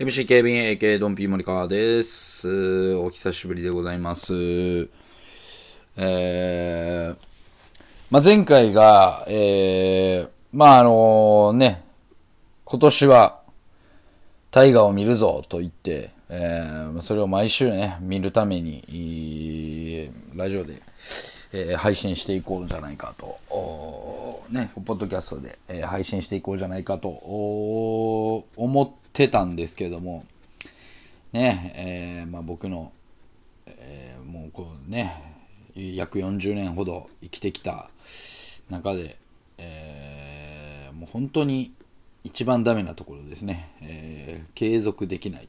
MC 警備員 AK ドンピー森川です。お久しぶりでございます。えー、まあ、前回が、えー、まあ、あのね、今年は大河を見るぞと言って、えー、それを毎週ね、見るために、ラジオで、えー配信していこうじゃないかと、ね、ポッドキャストで、えー配信していこうじゃないかと。思ってたんですけども、ね、えーまあ、僕の、えーもうこうね、約40年ほど生きてきた中で、えーもう本当に一番ダメなところですね、えー継続できない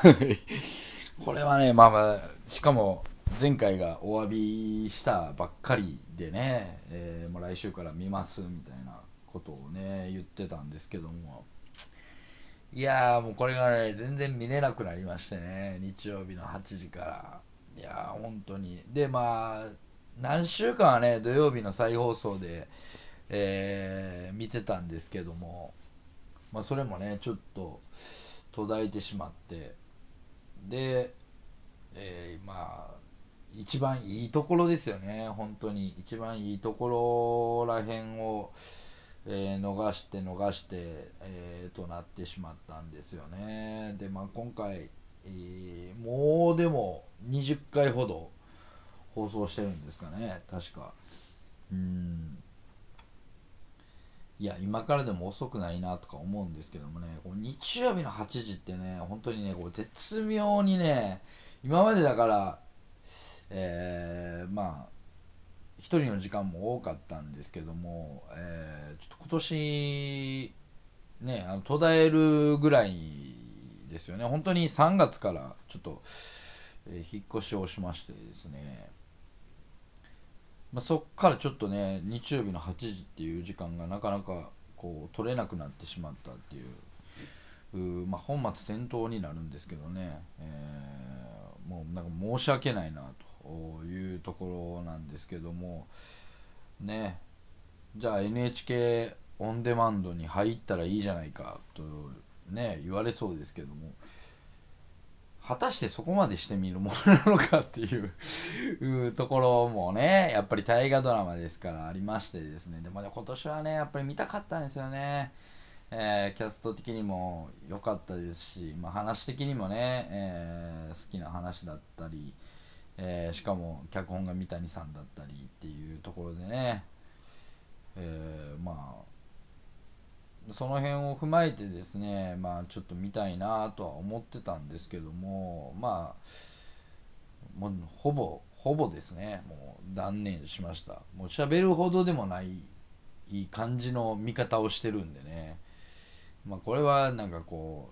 という。これはね、まあまあ、しかも前回がお詫びしたばっかりでね、えーもう来週から見ますみたいなことをね、言ってたんですけども、いやーもうこれがね、全然見れなくなりましてね、日曜日の8時から。いやー本当に。で、まあ、何週間はね、土曜日の再放送で、えー見てたんですけども、まあそれもね、ちょっと途絶えてしまって、で、えーまあ、一番いいところですよね、本当に。一番いいところらへんを、えー逃して逃して、えーとなってしまったんですよね。で、まあ今回、えーもうでも20回ほど放送してるんですかね、確か。うん。いや、今からでも遅くないなとか思うんですけどもね、こう日曜日の8時ってね、本当にね、こう絶妙にね、今までだから、えーまあ、一人の時間も多かったんですけども、えーちょっと今年、ね、あの途絶えるぐらいですよね、本当に3月からちょっと、えー引っ越しをしましてですね、まあ、そっからちょっとね、日曜日の8時っていう時間がなかなかこう取れなくなってしまったっていう、うまあ、本末転倒になるんですけどね、えーもうなんか申し訳ないなと。いうところなんですけども、ね、じゃあ NHK オンデマンドに入ったらいいじゃないかと、ね、言われそうですけども、果たしてそこまでしてみるものなのかっていう ところもね、やっぱり大河ドラマですからありましてですね、でもね今年はね、やっぱり見たかったんですよね。えーキャスト的にも良かったですし、まあ、話的にもね、えー好きな話だったり、えーしかも脚本が三谷さんだったりっていうところでね、えーまあ、その辺を踏まえてですね、まあ、ちょっと見たいなとは思ってたんですけども、まあ、もうほぼ、ほぼですね、もう断念しました。もう喋るほどでもないいい感じの見方をしてるんでね、まあ、これはなんかこ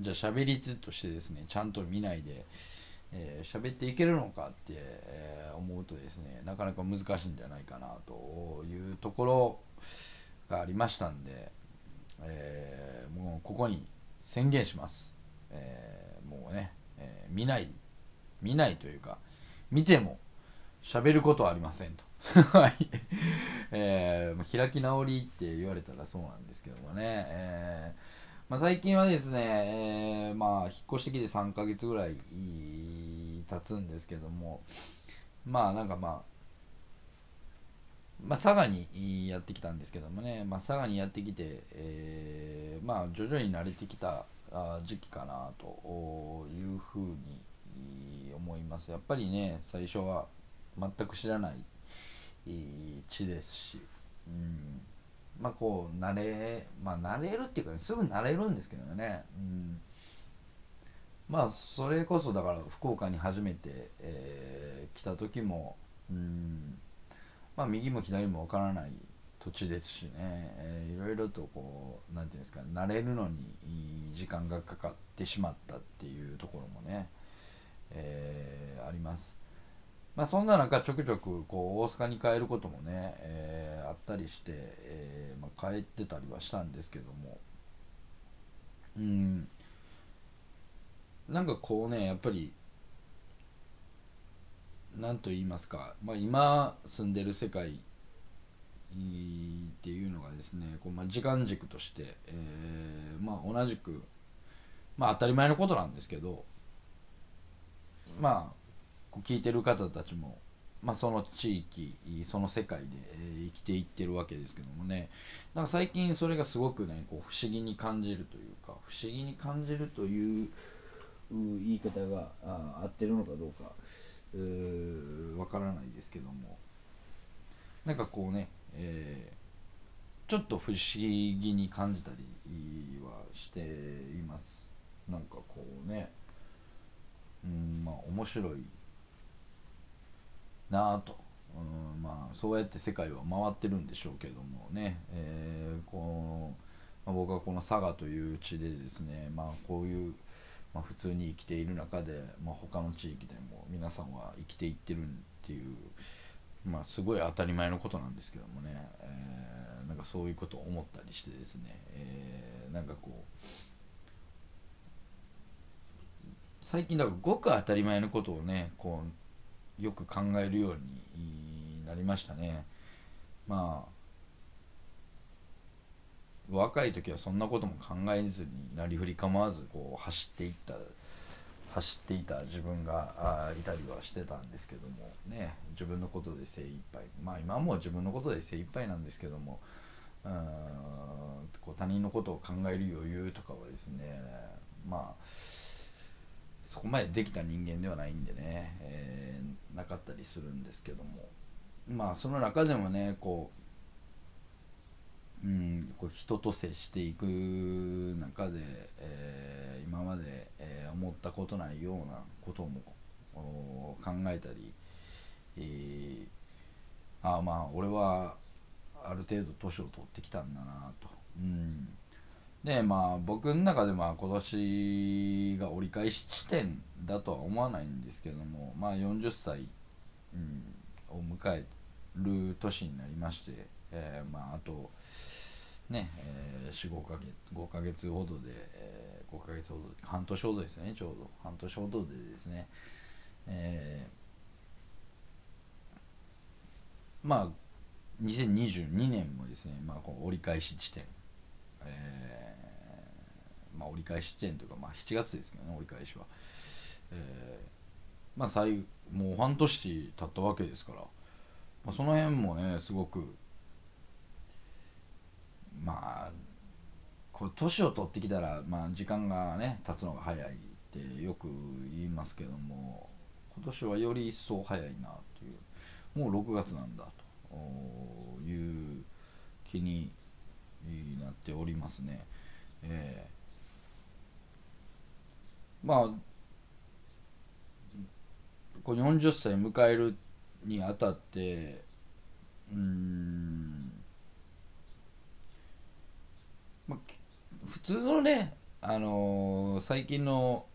う、じゃあ喋り手としてですね、ちゃんと見ないで、えー喋っていけるのかって、えー思うとですね、なかなか難しいんじゃないかなというところがありましたんで、えーもうここに宣言します。えーもうね、えー見ない、見ないというか、見ても喋ることはありませんと。はい。えー開き直りって言われたらそうなんですけどもね。えーまあ、最近はですね、えーまあ、引っ越してきて3ヶ月ぐらい経つんですけども、まあなんかまあ、まあ、佐賀にやってきたんですけどもね、まあ、佐賀にやってきて、えーまあ、徐々に慣れてきた時期かなというふうに思います。やっぱりね、最初は全く知らないいい地ですし、うん、まあこう、慣れ、まあ慣れるっていうか、ね、すぐ慣れるんですけどね、うん、まあそれこそだから福岡に初めて、えー来た時も、うん、まあ右も左もわからない土地ですしね、えーいろいろとこうなんていうんですか慣れるのに時間がかかってしまったっていうところもね、えーあります。まあそんな中ちょくちょくこう大阪に帰ることもね、えーあったりして、えーまあ、帰ってたりはしたんですけども。うん。なんかこうねやっぱりなんと言いますか、まあ、今住んでる世界っていうのがですねこう、まあ、時間軸として、えーまあ、同じく、まあ、当たり前のことなんですけどまあ聞いてる方たちも、まあ、その地域その世界で、え生きていってるわけですけどもね。なんか最近それがすごくねこう不思議に感じるというか不思議に感じるという言い方があ合ってるのかどうかわからないですけども。なんかこうね、えーちょっと不思議に感じたりはしています。なんかこうねうんまあ面白いなぁと、うん、まあそうやって世界は回ってるんでしょうけどもね、えーこのまあ、僕はこの佐賀という地でですね、まあ、こういう、まあ、普通に生きている中で、まあ、他の地域でも皆さんは生きていってるっていう、まあ、すごい当たり前のことなんですけどもね、えーなんかそういうことを思ったりしてですね、えーなんかこう最近だからごく当たり前のことをねこうよく考えるようになりましたね。まあ若い時はそんなことも考えずになりふり構わずこう走っていった走っていた自分がいたりはしてたんですけどもね自分のことで精一杯。まあ今も自分のことで精一杯なんですけどもうんこう他人のことを考える余裕とかはですねまあそこまでできた人間ではないんでね、えーなかったりするんですけどもまあその中でもねこううんこう人と接していく中で、えー今まで、えー思ったことないようなことも考えたり、えーああまあ俺はある程度年を取ってきたんだなと。うんでまあ僕の中でまあ今年が折り返し地点だとは思わないんですけどもまあ40歳、うん、を迎える年になりまして、えーまああとね、えー、45ヶ月5ヶ月ほどで、えー5ヶ月ほど半年ほどですねちょうど。半年ほどでですね、えーまあ2022年もですね、まあ、こう折り返し地点えーまあ、折り返し地点というか、まあ、7月ですけどね、折り返しは。えーまあ、最もう半年経ったわけですから、まあ、その辺もね、すごく、まあ、こう年を取ってきたら、まあ、時間がね、経つのが早いってよく言いますけども、今年はより一層早いなという、もう6月なんだという気になっておりますね。えーまあ、こう40歳迎えるにあたって、うん、まあ、普通のね、あのー最近の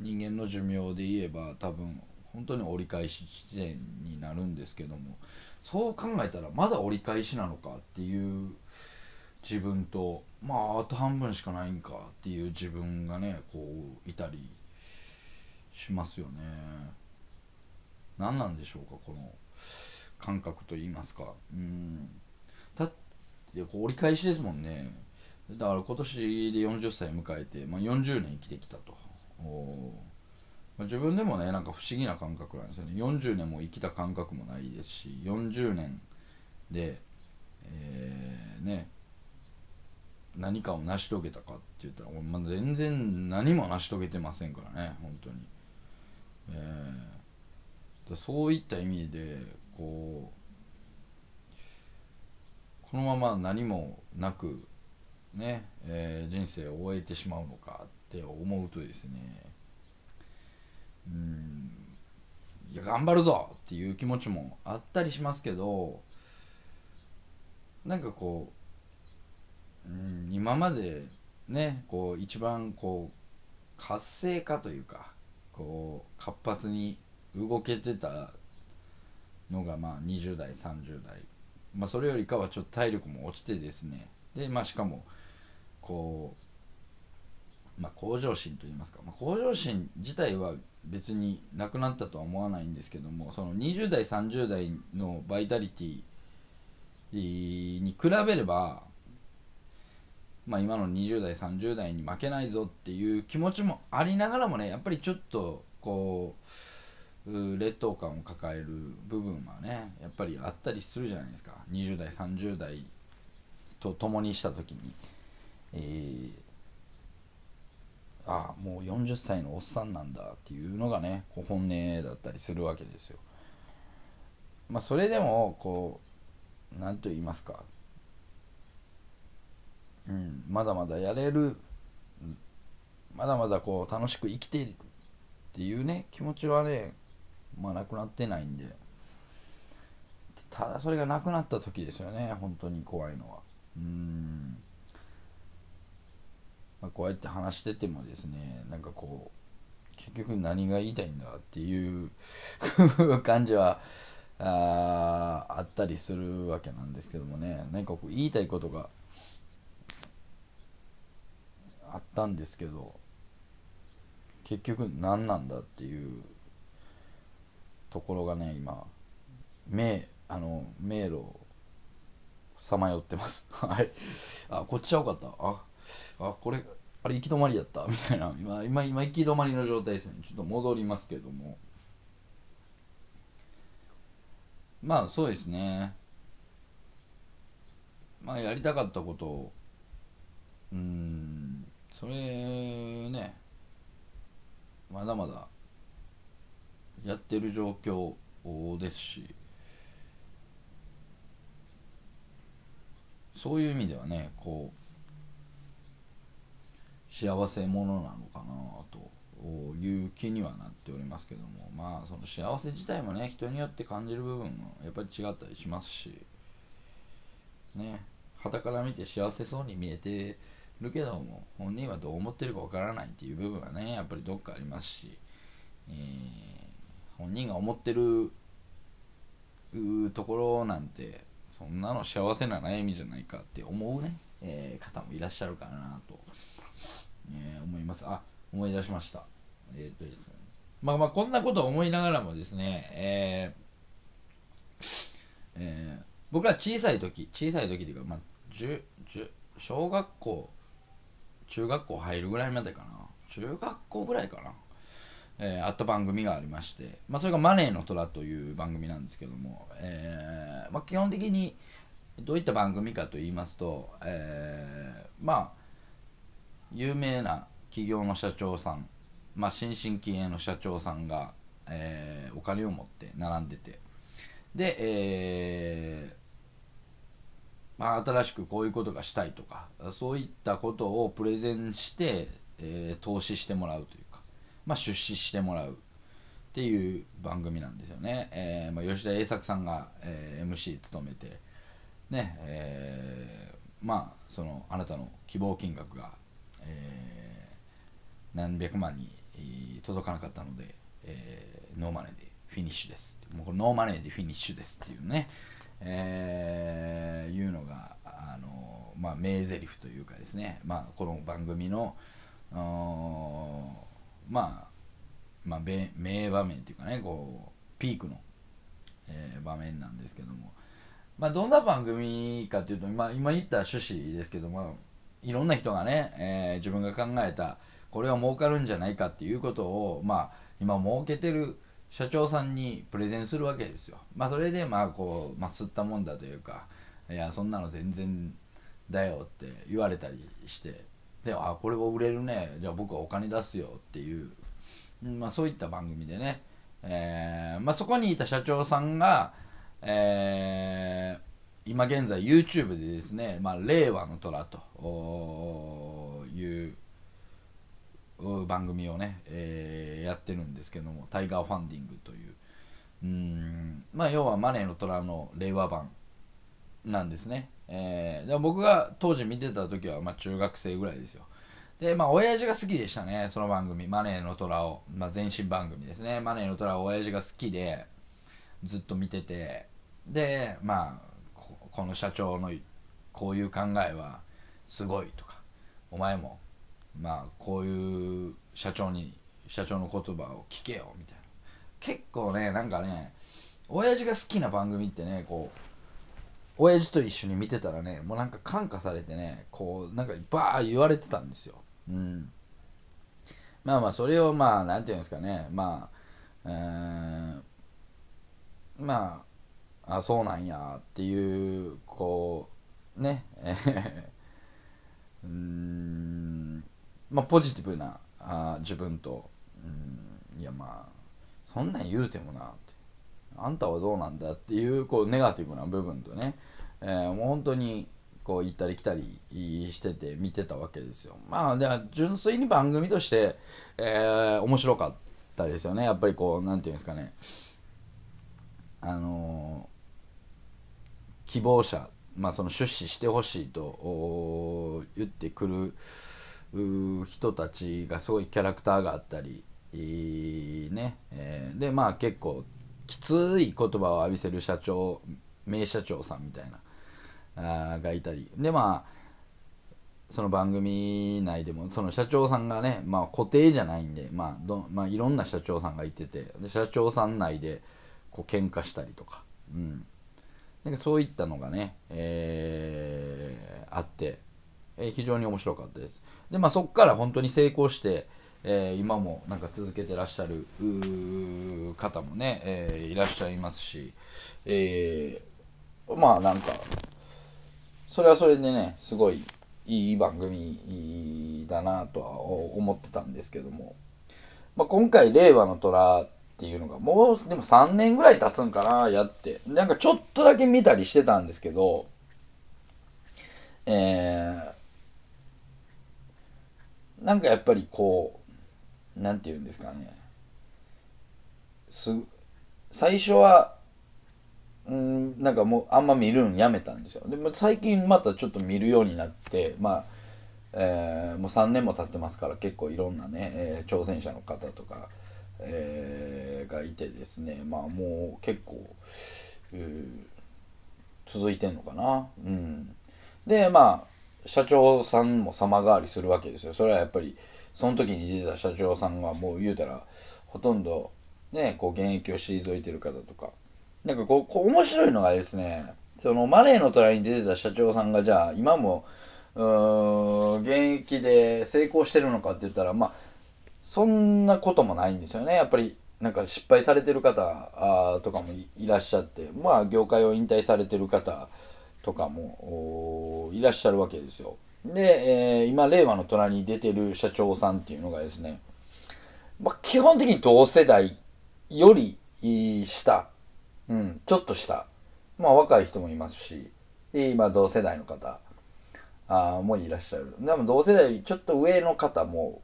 人間の寿命で言えば多分本当に折り返し地点になるんですけどもそう考えたらまだ折り返しなのかっていう自分とまああと半分しかないんかっていう自分がねこういたりしますよね。何なんでしょうかこの感覚と言いますか。うん。だってこう折り返しですもんね。だから今年で40歳迎えて、まあ、40年生きてきたと。おまあ自分でもねなんか不思議な感覚なんですよね。40年も生きた感覚もないですし40年で、えーね何かを成し遂げたかって言ったら、まあ、全然何も成し遂げてませんからね本当に、えーだそういった意味でこうこのまま何もなくね、えー人生を終えてしまうのかって思うとですねうんいや頑張るぞっていう気持ちもあったりしますけどなんかこう、うん、今までねこう一番こう活性化というかこう活発に動けてたのがまあ20代30代。まあそれよりかはちょっと体力も落ちてですね。でまあしかもこうまあ向上心といいますか、まあ、向上心自体は別になくなったとは思わないんですけどもその20代30代のバイタリティに比べればまあ、今の20代30代に負けないぞっていう気持ちもありながらもねやっぱりちょっとこう劣等感を抱える部分はねやっぱりあったりするじゃないですか。20代30代と共にした時に、えー、ああもう40歳のおっさんなんだっていうのがねこう本音だったりするわけですよ。まあそれでもこう何と言いますかうん、まだまだやれる、まだまだこう楽しく生きてるっていうね、気持ちはね、まあなくなってないんで、ただそれがなくなった時ですよね、本当に怖いのは。うん。まあ、こうやって話しててもですね、なんかこう、結局何が言いたいんだっていう 感じはああったりするわけなんですけどもね、何かこう言いたいことがあったんですけど結局何なんだっていうところがね今迷あの迷路さまよってます。はい。あこっちはよかった。ああこれあれ行き止まりやった。みたいな。今今今行き止まりの状態ですね。ちょっと戻りますけども。まあそうですね。まあやりたかったこと。をうん。それねまだまだやってる状況ですしそういう意味ではねこう幸せ者なのかなという気にはなっておりますけどもまあその幸せ自体もね人によって感じる部分もやっぱり違ったりしますしね傍から見て幸せそうに見えてるけども本人はどう思ってるかわからないっていう部分はねやっぱりどっかありますし、えー、本人が思ってるところなんてそんなの幸せな悩みじゃないかって思うね、えー、方もいらっしゃるかなと、えー、思います。あ思い出しました。えっとですね。まあまあこんなことを思いながらもですね、えーえー、僕ら小さい時小さい時というか、まあ、小学校中学校入るぐらいまでかな。中学校ぐらいかな、えー、あった番組がありまして、まあ、それが「マネーの虎」という番組なんですけども、えーまあ、基本的にどういった番組かと言いますと、えー、まあ有名な企業の社長さん、まあ、新進気鋭の社長さんが、えー、お金を持って並んでて。で、えまあ、新しくこういうことがしたいとかそういったことをプレゼンして、えー、投資してもらうというか、まあ、出資してもらうっていう番組なんですよね、えーまあ、吉田栄作さんが、えー、MC 務めてねえ、まあそのあなたの希望金額が、え、何百万に届かなかったので、え、ノーマネーでフィニッシュですもうこれノーマネーでフィニッシュですっていうね、えー、いうのがあの、まあ、名台詞というかですね、まあ、この番組のまあ、まあ、名場面というかねこうピークの、えー、場面なんですけども、まあ、どんな番組かというと、まあ、今言った趣旨ですけどもいろんな人がね、えー、自分が考えたこれは儲かるんじゃないかっていうことを、まあ、今儲けてる社長さんにプレゼンするわけですよ。まあそれでまあこう、まあ、吸ったもんだというか、いや、そんなの全然だよって言われたりして、で、あ、これを売れるね、じゃあ僕はお金出すよっていう、まあそういった番組でね、えー、まあそこにいた社長さんが、えー、今現在 YouTube でですね、まあ、令和の虎という番組をね、えー、やってるんですけども、タイガーファンディングという、うん、まあ、要はマネーの虎の令和版なんですね。えー、で僕が当時見てた時は、まあ、中学生ぐらいですよ。で、まあ、親父が好きでしたね、その番組、マネーの虎を。まあ、前身番組ですね。マネーの虎を親父が好きで、ずっと見てて、で、まあ、この社長のこういう考えはすごいとか、お前も、まあ、こういう社長に、社長の言葉を聞けよ、みたいな。結構ね、なんかね、親父が好きな番組ってね、こう、親父と一緒に見てたらね、もうなんか感化されてね、こう、なんかバー言われてたんですよ。うん。まあまあ、それをまあ、なんていうんですかね、まあ、えー、まあ、あ、そうなんやっていう、こう、ね、えー、うん、まあ、ポジティブなあ自分と、うん、いやまあ、そんなん言うてもなって、あんたはどうなんだっていう、こう、ネガティブな部分とね、えー、もう本当に、こう行ったり来たりしてて見てたわけですよ。まあ、では純粋に番組として、えー、面白かったですよね。やっぱりこう、なんていうんですかね。あのー、希望者、まあ、その出資してほしいと言ってくる人たちがすごいキャラクターがあったり、ね、えー、で、まあ結構きつい言葉を浴びせる社長、名社長さんみたいな、あがいたり、で、まあ、その番組内でも、その社長さんがね、まあ固定じゃないんで、まあど、まあいろんな社長さんがいてて、で社長さん内でこう喧嘩したりとか、うん。なんかそういったのがね、えー、あって、え、非常に面白かったです。で、まあそこから本当に成功して、えー、今もなんか続けてらっしゃる方もね、えー、いらっしゃいますし、えー、まあなんか、それはそれでね、すごいいい番組だなとは思ってたんですけども、まあ、今回、令和の虎っていうのが、もうでも3年ぐらい経つんかな、やって。なんかちょっとだけ見たりしてたんですけど、えー、なんかやっぱりこう、なんて言うんですかね、す最初はうん、なんかもうあんま見るんやめたんですよ。でも最近またちょっと見るようになって、まあ、えー、もう3年も経ってますから結構いろんなね、えー、挑戦者の方とか、えー、がいてですね、まあもう結構、続いてんのかな。うん。で、まあ、社長さんも様変わりするわけですよ。それはやっぱり、その時に出てた社長さんがもう言うたら、ほとんどね、こう現役を退いてる方とか、なんかこう、こう面白いのがですね、そのマネーの隣に出てた社長さんが、じゃあ、今も、うーん、現役で成功してるのかって言ったら、まあ、そんなこともないんですよね。やっぱり、なんか失敗されてる方あとかもいらっしゃって、まあ、業界を引退されてる方とかもいらっしゃるわけですよ。で、えー、今、令和の隣に出てる社長さんっていうのがですね、まあ、基本的に同世代より下うん、ちょっとした。まあ若い人もいますし、今同世代の方あもいらっしゃる。でも同世代よりちょっと上の方も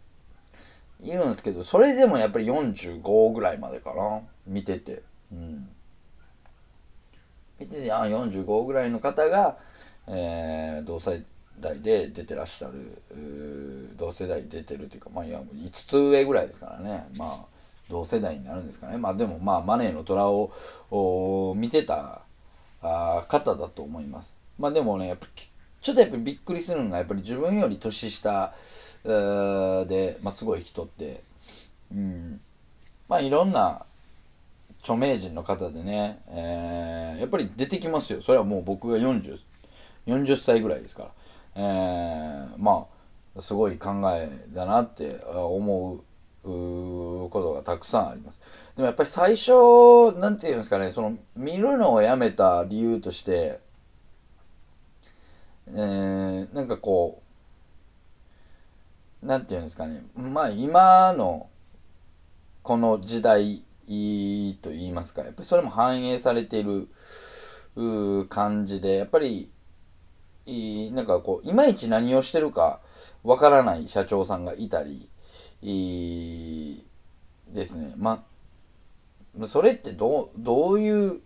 いるんですけど、それでもやっぱり45ぐらいまでかな。見てて。うん。45ぐらいの方が、えー、同世代で出てらっしゃる、同世代出てるっていうか、まあいや、5つ上ぐらいですからね。まあ、同世代になるんですかね。まあでも、まあ、マネーの虎を見てたあ方だと思います。まあでもね、やっぱちょっとやっぱりびっくりするのが、やっぱり自分より年下で、まあ、すごい人って、うん、まあいろんな著名人の方でね、えー、やっぱり出てきますよ。それはもう僕が40、40歳ぐらいですから。えー、まあ、すごい考えだなって思うことがたくさんあります。でもやっぱり最初、なんていうんですかね、その、見るのをやめた理由として、えー、なんかこう、なんていうんですかね、まあ今の、この時代いと言いますか、やっぱりそれも反映されている感じで、やっぱり、なんかこう、いまいち何をしてるかわからない社長さんがいたり、ですね。まあ、それってどう、どういう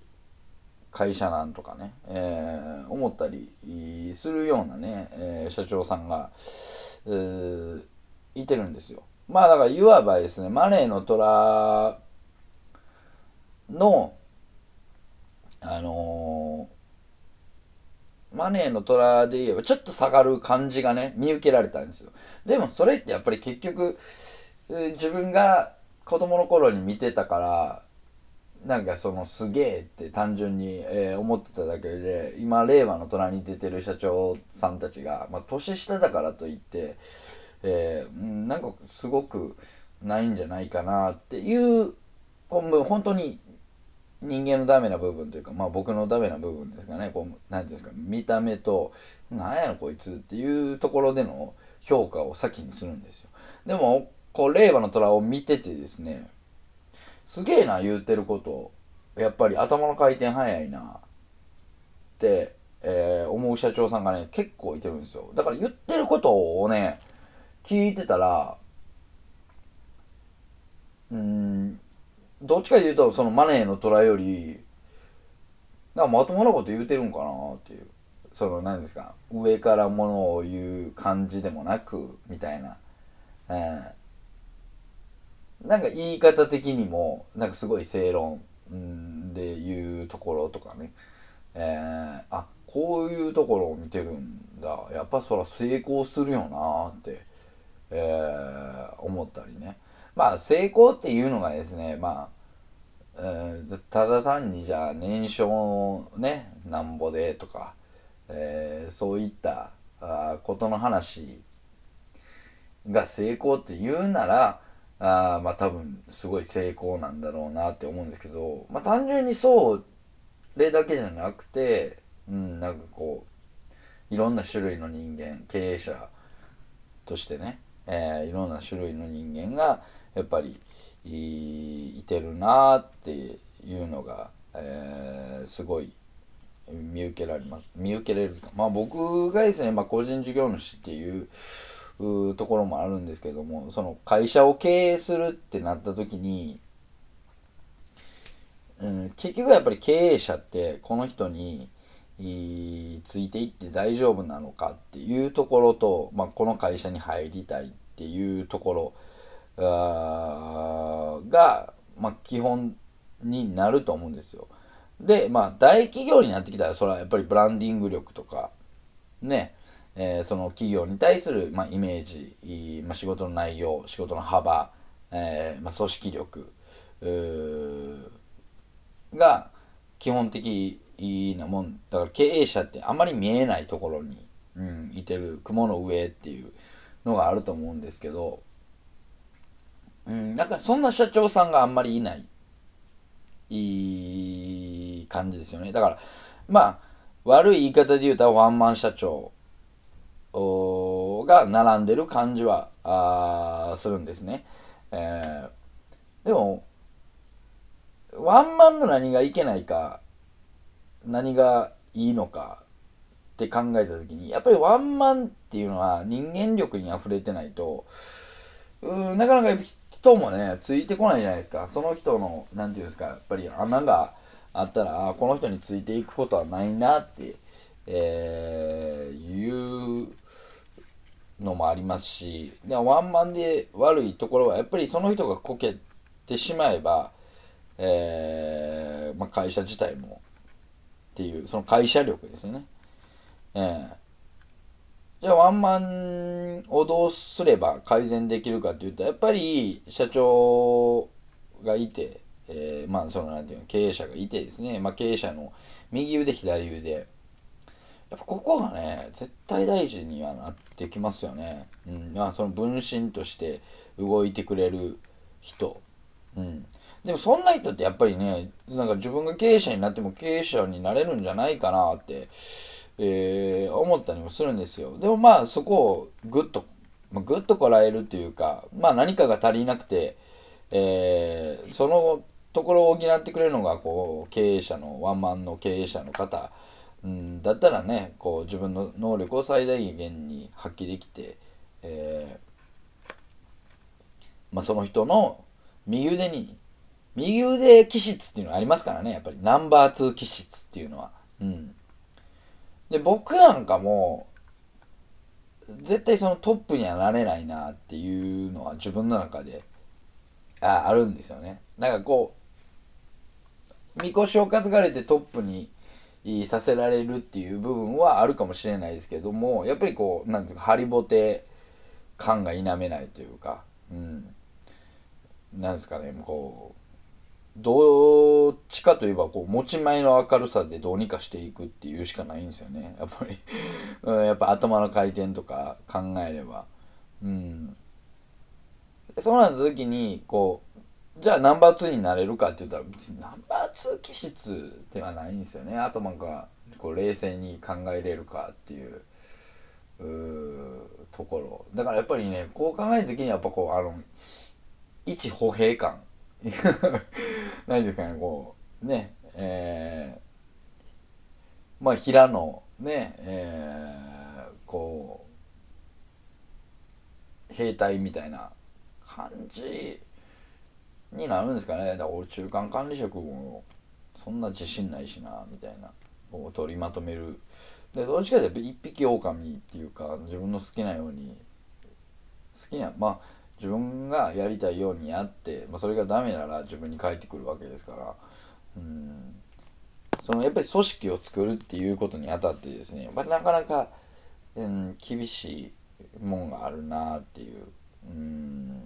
会社なんとかね、えー、思ったりするようなね、えー、社長さんが、えー、いてるんですよ。まあだからいわばですね、マネーの虎の、あのー、マネーの虎で言えばちょっと下がる感じがね、見受けられたんですよ。でもそれってやっぱり結局、自分が子供の頃に見てたから、なんかそのすげえって単純に、えー、思ってただけで、今令和の虎に出てる社長さんたちが、まあ年下だからといって、えー、なんかすごくないんじゃないかなっていう、本当に人間のダメな部分というか、まあ僕のダメな部分ですかね、こう、なんていうんですか、見た目と、なんやろこいつっていうところでの評価を先にするんですよ。でも、こう、令和の虎を見ててですね、すげえな言うてること、やっぱり頭の回転早いなって、えー、思う社長さんがね、結構いてるんですよ。だから言ってることをね、聞いてたら、うん、どっちかというと、そのマネーの虎より、なんかまともなこと言うてるんかなっていう。その、何ですか、上からものを言う感じでもなく、みたいな。えー、なんか言い方的にも、なんかすごい正論で言うところとかね。えー、あ、こういうところを見てるんだ。やっぱそら成功するよなって、えー、思ったりね。まあ、成功っていうのがですね、まあ、えー、ただ単にじゃあ年商ね、なんぼでとか、えー、そういったあことの話が成功って言うなら、あまあ多分すごい成功なんだろうなって思うんですけど、まあ単純にそれだけじゃなくて、うん、なんかこう、いろんな種類の人間、経営者としてね、えー、いろんな種類の人間が、やっぱりいてるなっていうのが、えー、すごい見受けられます。見受けれるまあ僕がですね、まあ個人事業主っていうところもあるんですけども、その会社を経営するってなった時に、うん、結局やっぱり経営者ってこの人についていって大丈夫なのかっていうところと、まあ、この会社に入りたいっていうところ、が、まあ、基本になると思うんですよ。で、まあ、大企業になってきたら、それはやっぱりブランディング力とか、ね、えー、その企業に対する、まあ、イメージ、まあ、仕事の内容、仕事の幅、えー、まあ、組織力が基本的なもん。だから経営者ってあまり見えないところに、うん、いてる雲の上っていうのがあると思うんですけど、うん、なんかそんな社長さんがあんまりいない、いい感じですよね。だから、まあ、悪い言い方で言うとワンマン社長が並んでる感じはあするんですね。えー、でも、ワンマンの何がいけないか、何がいいのかって考えたときに、やっぱりワンマンっていうのは人間力に溢れてないと、うん、なかなか人もね、ついてこないじゃないですか。その人の、なんていうんですか、やっぱり穴があったら、あこの人についていくことはないなって、えー、いうのもありますし、でワンマンで悪いところは、やっぱりその人がこけてしまえば、えー、まあ、会社自体もっていう、その会社力ですよね。えー、じゃあワンマンをどうすれば改善できるかっていうと、やっぱり社長がいて、えー、まあそのなんていうの、経営者がいてですね、まあ経営者の右腕、左腕、やっぱここがね、絶対大事にはなってきますよね。うん。まあその分身として動いてくれる人。うん。でもそんな人ってやっぱりね、なんか自分が経営者になっても経営者になれるんじゃないかなって、えー、思ったりもするんですよ。でもまあそこをぐっと、まあ、ぐっとこらえるというか、まあ何かが足りなくて、えー、そのところを補ってくれるのがこう経営者の、ワンマンの経営者の方、うん、だったらね、こう自分の能力を最大限に発揮できて、えー、まあ、その人の右腕に右腕気質っていうのがありますからね、やっぱりナンバー2気質っていうのは。うん。で、僕なんかも、絶対そのトップにはなれないなっていうのは自分の中でああるんですよね。なんかこう、みこしを担がれてトップにさせられるっていう部分はあるかもしれないですけども、やっぱりこう、なんていうか、ハリボテ感が否めないというか、うん。なんですかね、こう、どっちかといえば、こう、持ち前の明るさでどうにかしていくっていうしかないんですよね。やっぱりうん、やっぱ頭の回転とか考えれば。うん。そうなった時に、こう、じゃあナンバー2になれるかって言ったら、別にナンバー2気質ではないんですよね。頭がこう冷静に考えれるかっていう。うところ。だからやっぱりね、こう考えるときにやっぱこう、あの、一歩兵感何ですかね、こう、ね、えー、まあ、平野、ね、えー、こう、兵隊みたいな感じになるんですかね。だから俺中間管理職もそんな自信ないしな、みたいな。こう取りまとめる。で、どっちかというと一匹狼っていうか、自分の好きなように、好きな、まあ、自分がやりたいようにやって、まあ、それがダメなら自分に返ってくるわけですからうんそのやっぱり組織を作るっていうことにあたってですね、まあ、なかなか、うん、厳しいもんがあるなっていううん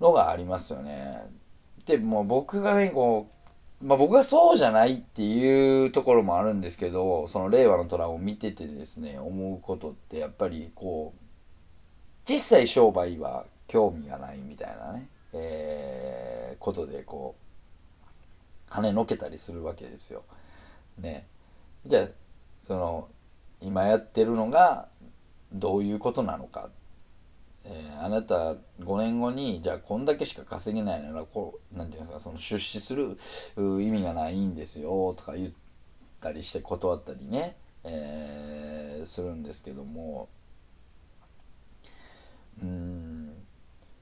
のがありますよね。でも僕がねこうまあ、僕はそうじゃないっていうところもあるんですけど、その令和の虎を見ててですね、思うことってやっぱりこう、実際商売は興味がないみたいなね、えー、ことでこう、金のけたりするわけですよ。ね。じゃあ、その、今やってるのがどういうことなのか。えー、あなた5年後に、じゃあこんだけしか稼げないなら、こう、なんていうんですか、その出資する意味がないんですよ、とか言ったりして断ったりね、えー、するんですけども、うん。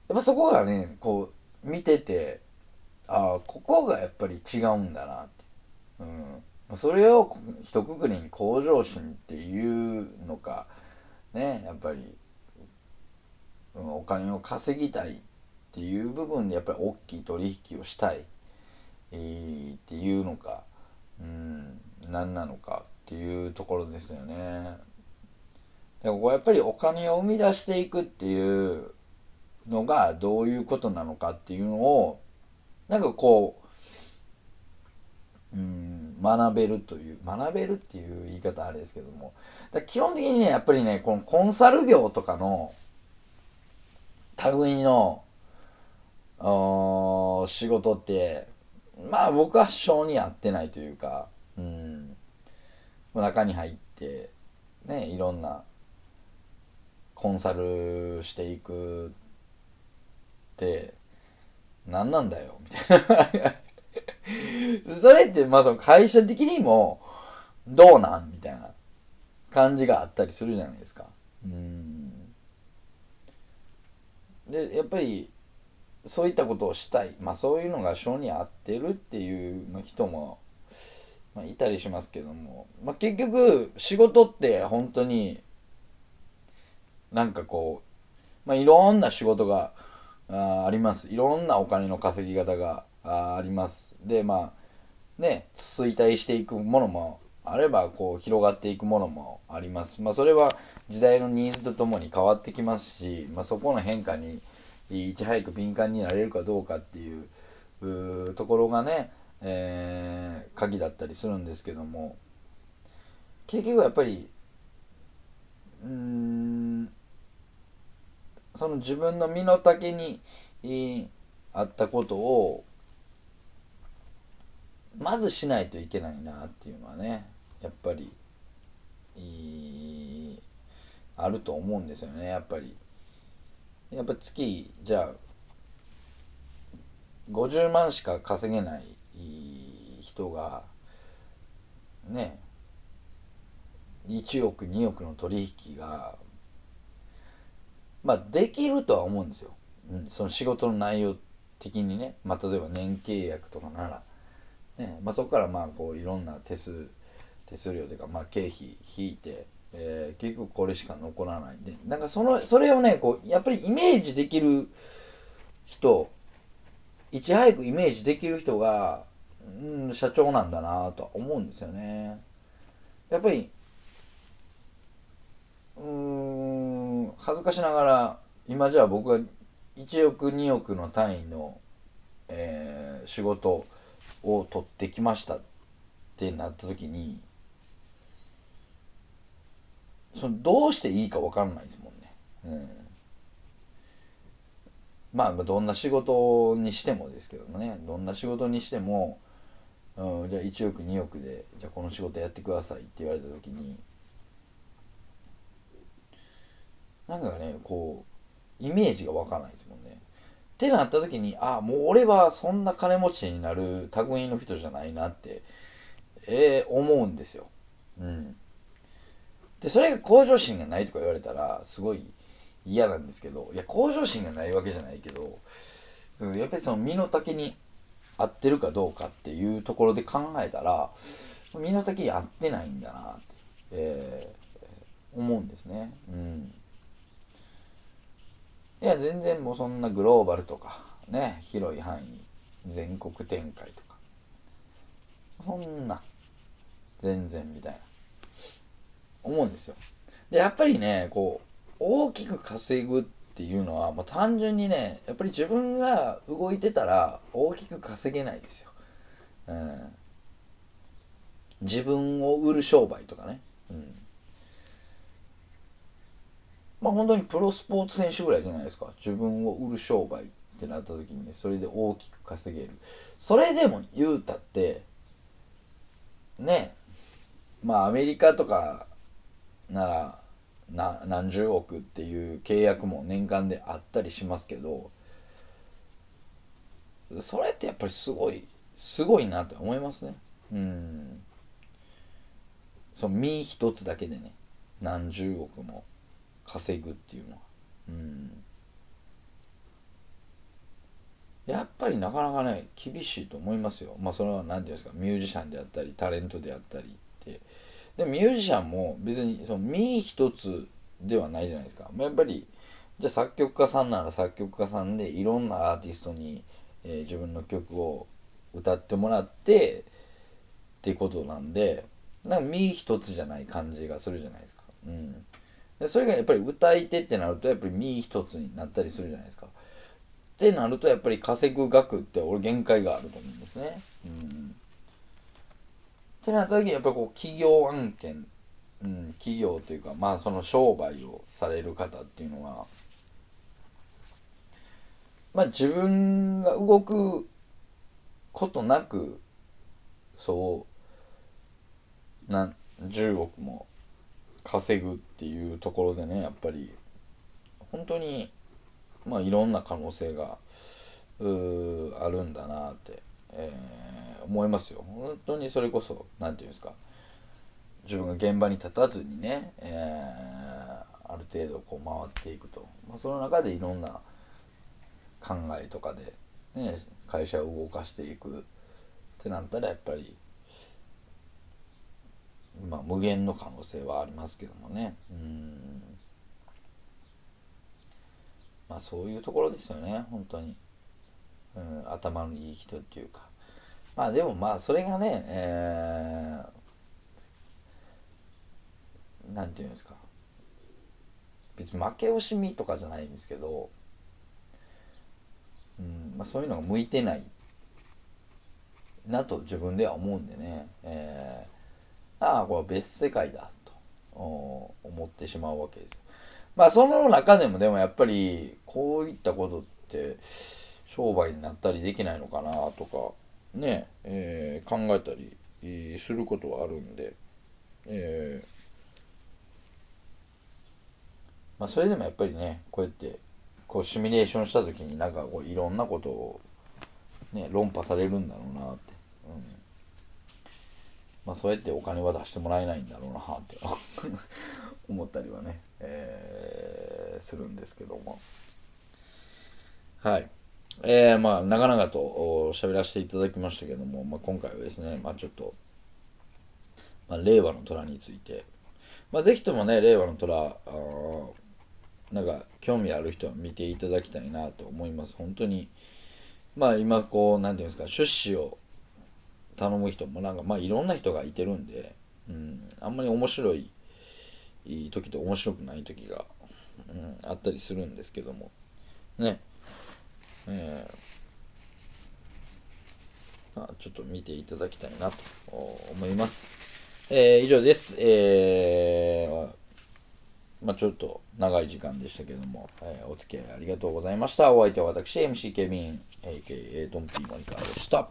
やっぱそこがね、こう、見てて、ああ、ここがやっぱり違うんだなって。うん。それを一括りに向上心っていうのか、ね、やっぱり、うん、お金を稼ぎたいっていう部分でやっぱり大きい取引をしたい、えー、っていうのか、うん、何なのかっていうところですよね。でもこうやっぱりお金を生み出していくっていうのがどういうことなのかっていうのをなんかこう、うん、学べるという学べるっていう言い方あれですけども。基本的にねやっぱりねこのコンサル業とかの類の仕事ってまあ僕は性に合ってないというか、うん、中に入ってねいろんなコンサルしていくって何なんだよみたいな。それってまあその会社的にもどうなんみたいな感じがあったりするじゃないですか。うん。でやっぱりそういったことをしたい。まあそういうのが性に合ってるっていう人も、まあ、いたりしますけども、まあ、結局仕事って本当になんかこう、まあ、いろんな仕事がああります。いろんなお金の稼ぎ方がああります。で、まあ、ね、衰退していくものもあれば、こう、広がっていくものもあります。まあ、それは時代のニーズとともに変わってきますし、まあ、そこの変化にいち早く敏感になれるかどうかっていうところがね、えー、鍵だったりするんですけども、結局やっぱり、うーん、その自分の身の丈に、あったことをまずしないといけないなっていうのはねやっぱりあると思うんですよねやっぱり。やっぱ月じゃあ50万しか稼げない人がね1億2億の取引がまあ、できるとは思うんですよ。うん、その仕事の内容的にね、まあ、例えば年契約とかなら、ねまあ、そこからまあこういろんな手数手数料というか、まあ、経費引いて、えー結局これしか残らないんで。なんかそのそれをねこうやっぱりイメージできる人いち早くイメージできる人が、うん、社長なんだなとは思うんですよね。やっぱりうー恥ずかしながら今じゃあ僕が1億2億の単位の、えー仕事を取ってきましたってなった時にそのどうしていいか分かんないですもんね、うん、まあどんな仕事にしてもですけどもね。どんな仕事にしても、うん、じゃあ1億2億でじゃあこの仕事やってくださいって言われた時になんかねこうイメージが湧かないですもんね。ってなった時にあもう俺はそんな金持ちになる類の人じゃないなって、えー思うんですよ。うん。でそれが向上心がないとか言われたらすごい嫌なんですけどいや向上心がないわけじゃないけど、やっぱりその身の丈に合ってるかどうかっていうところで考えたら身の丈に合ってないんだなって、えー思うんですね。うん。いや全然もうそんなグローバルとかね広い範囲全国展開とか。そんな全然みたいな。思うんですよ。でやっぱりねこう大きく稼ぐっていうのはもう単純にねやっぱり自分が動いてたら大きく稼げないですよ、うん、自分を売る商売とかね、うん、まあ本当にプロスポーツ選手ぐらいじゃないですか。自分を売る商売ってなった時にそれで大きく稼げる。それでも言うたってねまあアメリカとかならな何十億っていう契約も年間であったりしますけどそれってやっぱりすごいすごいなって思いますね。うん。その身一つだけでね何十億も。稼ぐっていうのはうんやっぱりなかなかね厳しいと思いますよまあそれは何ていうんですかミュージシャンであったりタレントであったりってでミュージシャンも別にその身一つではないじゃないですか。まあやっぱり、じゃあ作曲家さんなら作曲家さんでいろんなアーティストに、えー自分の曲を歌ってもらってっていうことなんで、なんか身一つじゃない感じがするじゃないですか。うん。でそれがやっぱり歌い手ってなるとやっぱり身一つになったりするじゃないですか。ってなるとやっぱり稼ぐ額って俺限界があると思うんですね。うん。ってなった時にやっぱりこう企業案件、うん、企業というかまあその商売をされる方っていうのはまあ自分が動くことなくそう何十億も稼ぐっていうところでねやっぱり。本当にまあいろんな可能性がうあるんだなって、えー思いますよ。本当にそれこそなんていうんですか。自分が現場に立たずにね、えーある程度こう回っていくと、まあ、その中でいろんな考えとかで、ね、会社を動かしていくってなったらやっぱり、まあ、無限の可能性はありますけどもね。うん。まあそういうところですよね。本当に、うん、頭のいい人っていうか。まあでもまあそれがね、えーなんていうんですか。別に負け惜しみとかじゃないんですけど、うん。まあ、そういうのが向いてないなと自分では思うんでね、えーああこれ別世界だと。思ってしまうわけですよ。まあその中でもでもやっぱりこういったことって商売になったりできないのかなとかね、えー考えたりすることはあるんで、えーまあそれでもやっぱりねこうやってこうシミュレーションした時になんかこういろんなことをね論破されるんだろうなって、うん、まあそうやってお金は出してもらえないんだろうなって 思ったりはね、えーするんですけども。はい。えー、まあ、長々と喋らせていただきましたけども、まあ、今回はですね、まあ、ちょっと、まあ、令和の虎について、まあ、ぜひともね、令和の虎、なんか、興味ある人は見ていただきたいなと思います。本当に、まあ、今、こう、なんていうんですか、出資を頼む人も、なんか、まあ、いろんな人がいてるんで、うん、あんまり面白い時と面白くない時が、うん、あったりするんですけども、ね、えー、あ、ちょっと見ていただきたいなと思います。えー、以上です。えー、まあ、ちょっと長い時間でしたけども、えー、お付き合いありがとうございました。お相手は私、MC ケビン、AKA ドンピーモニカーでした。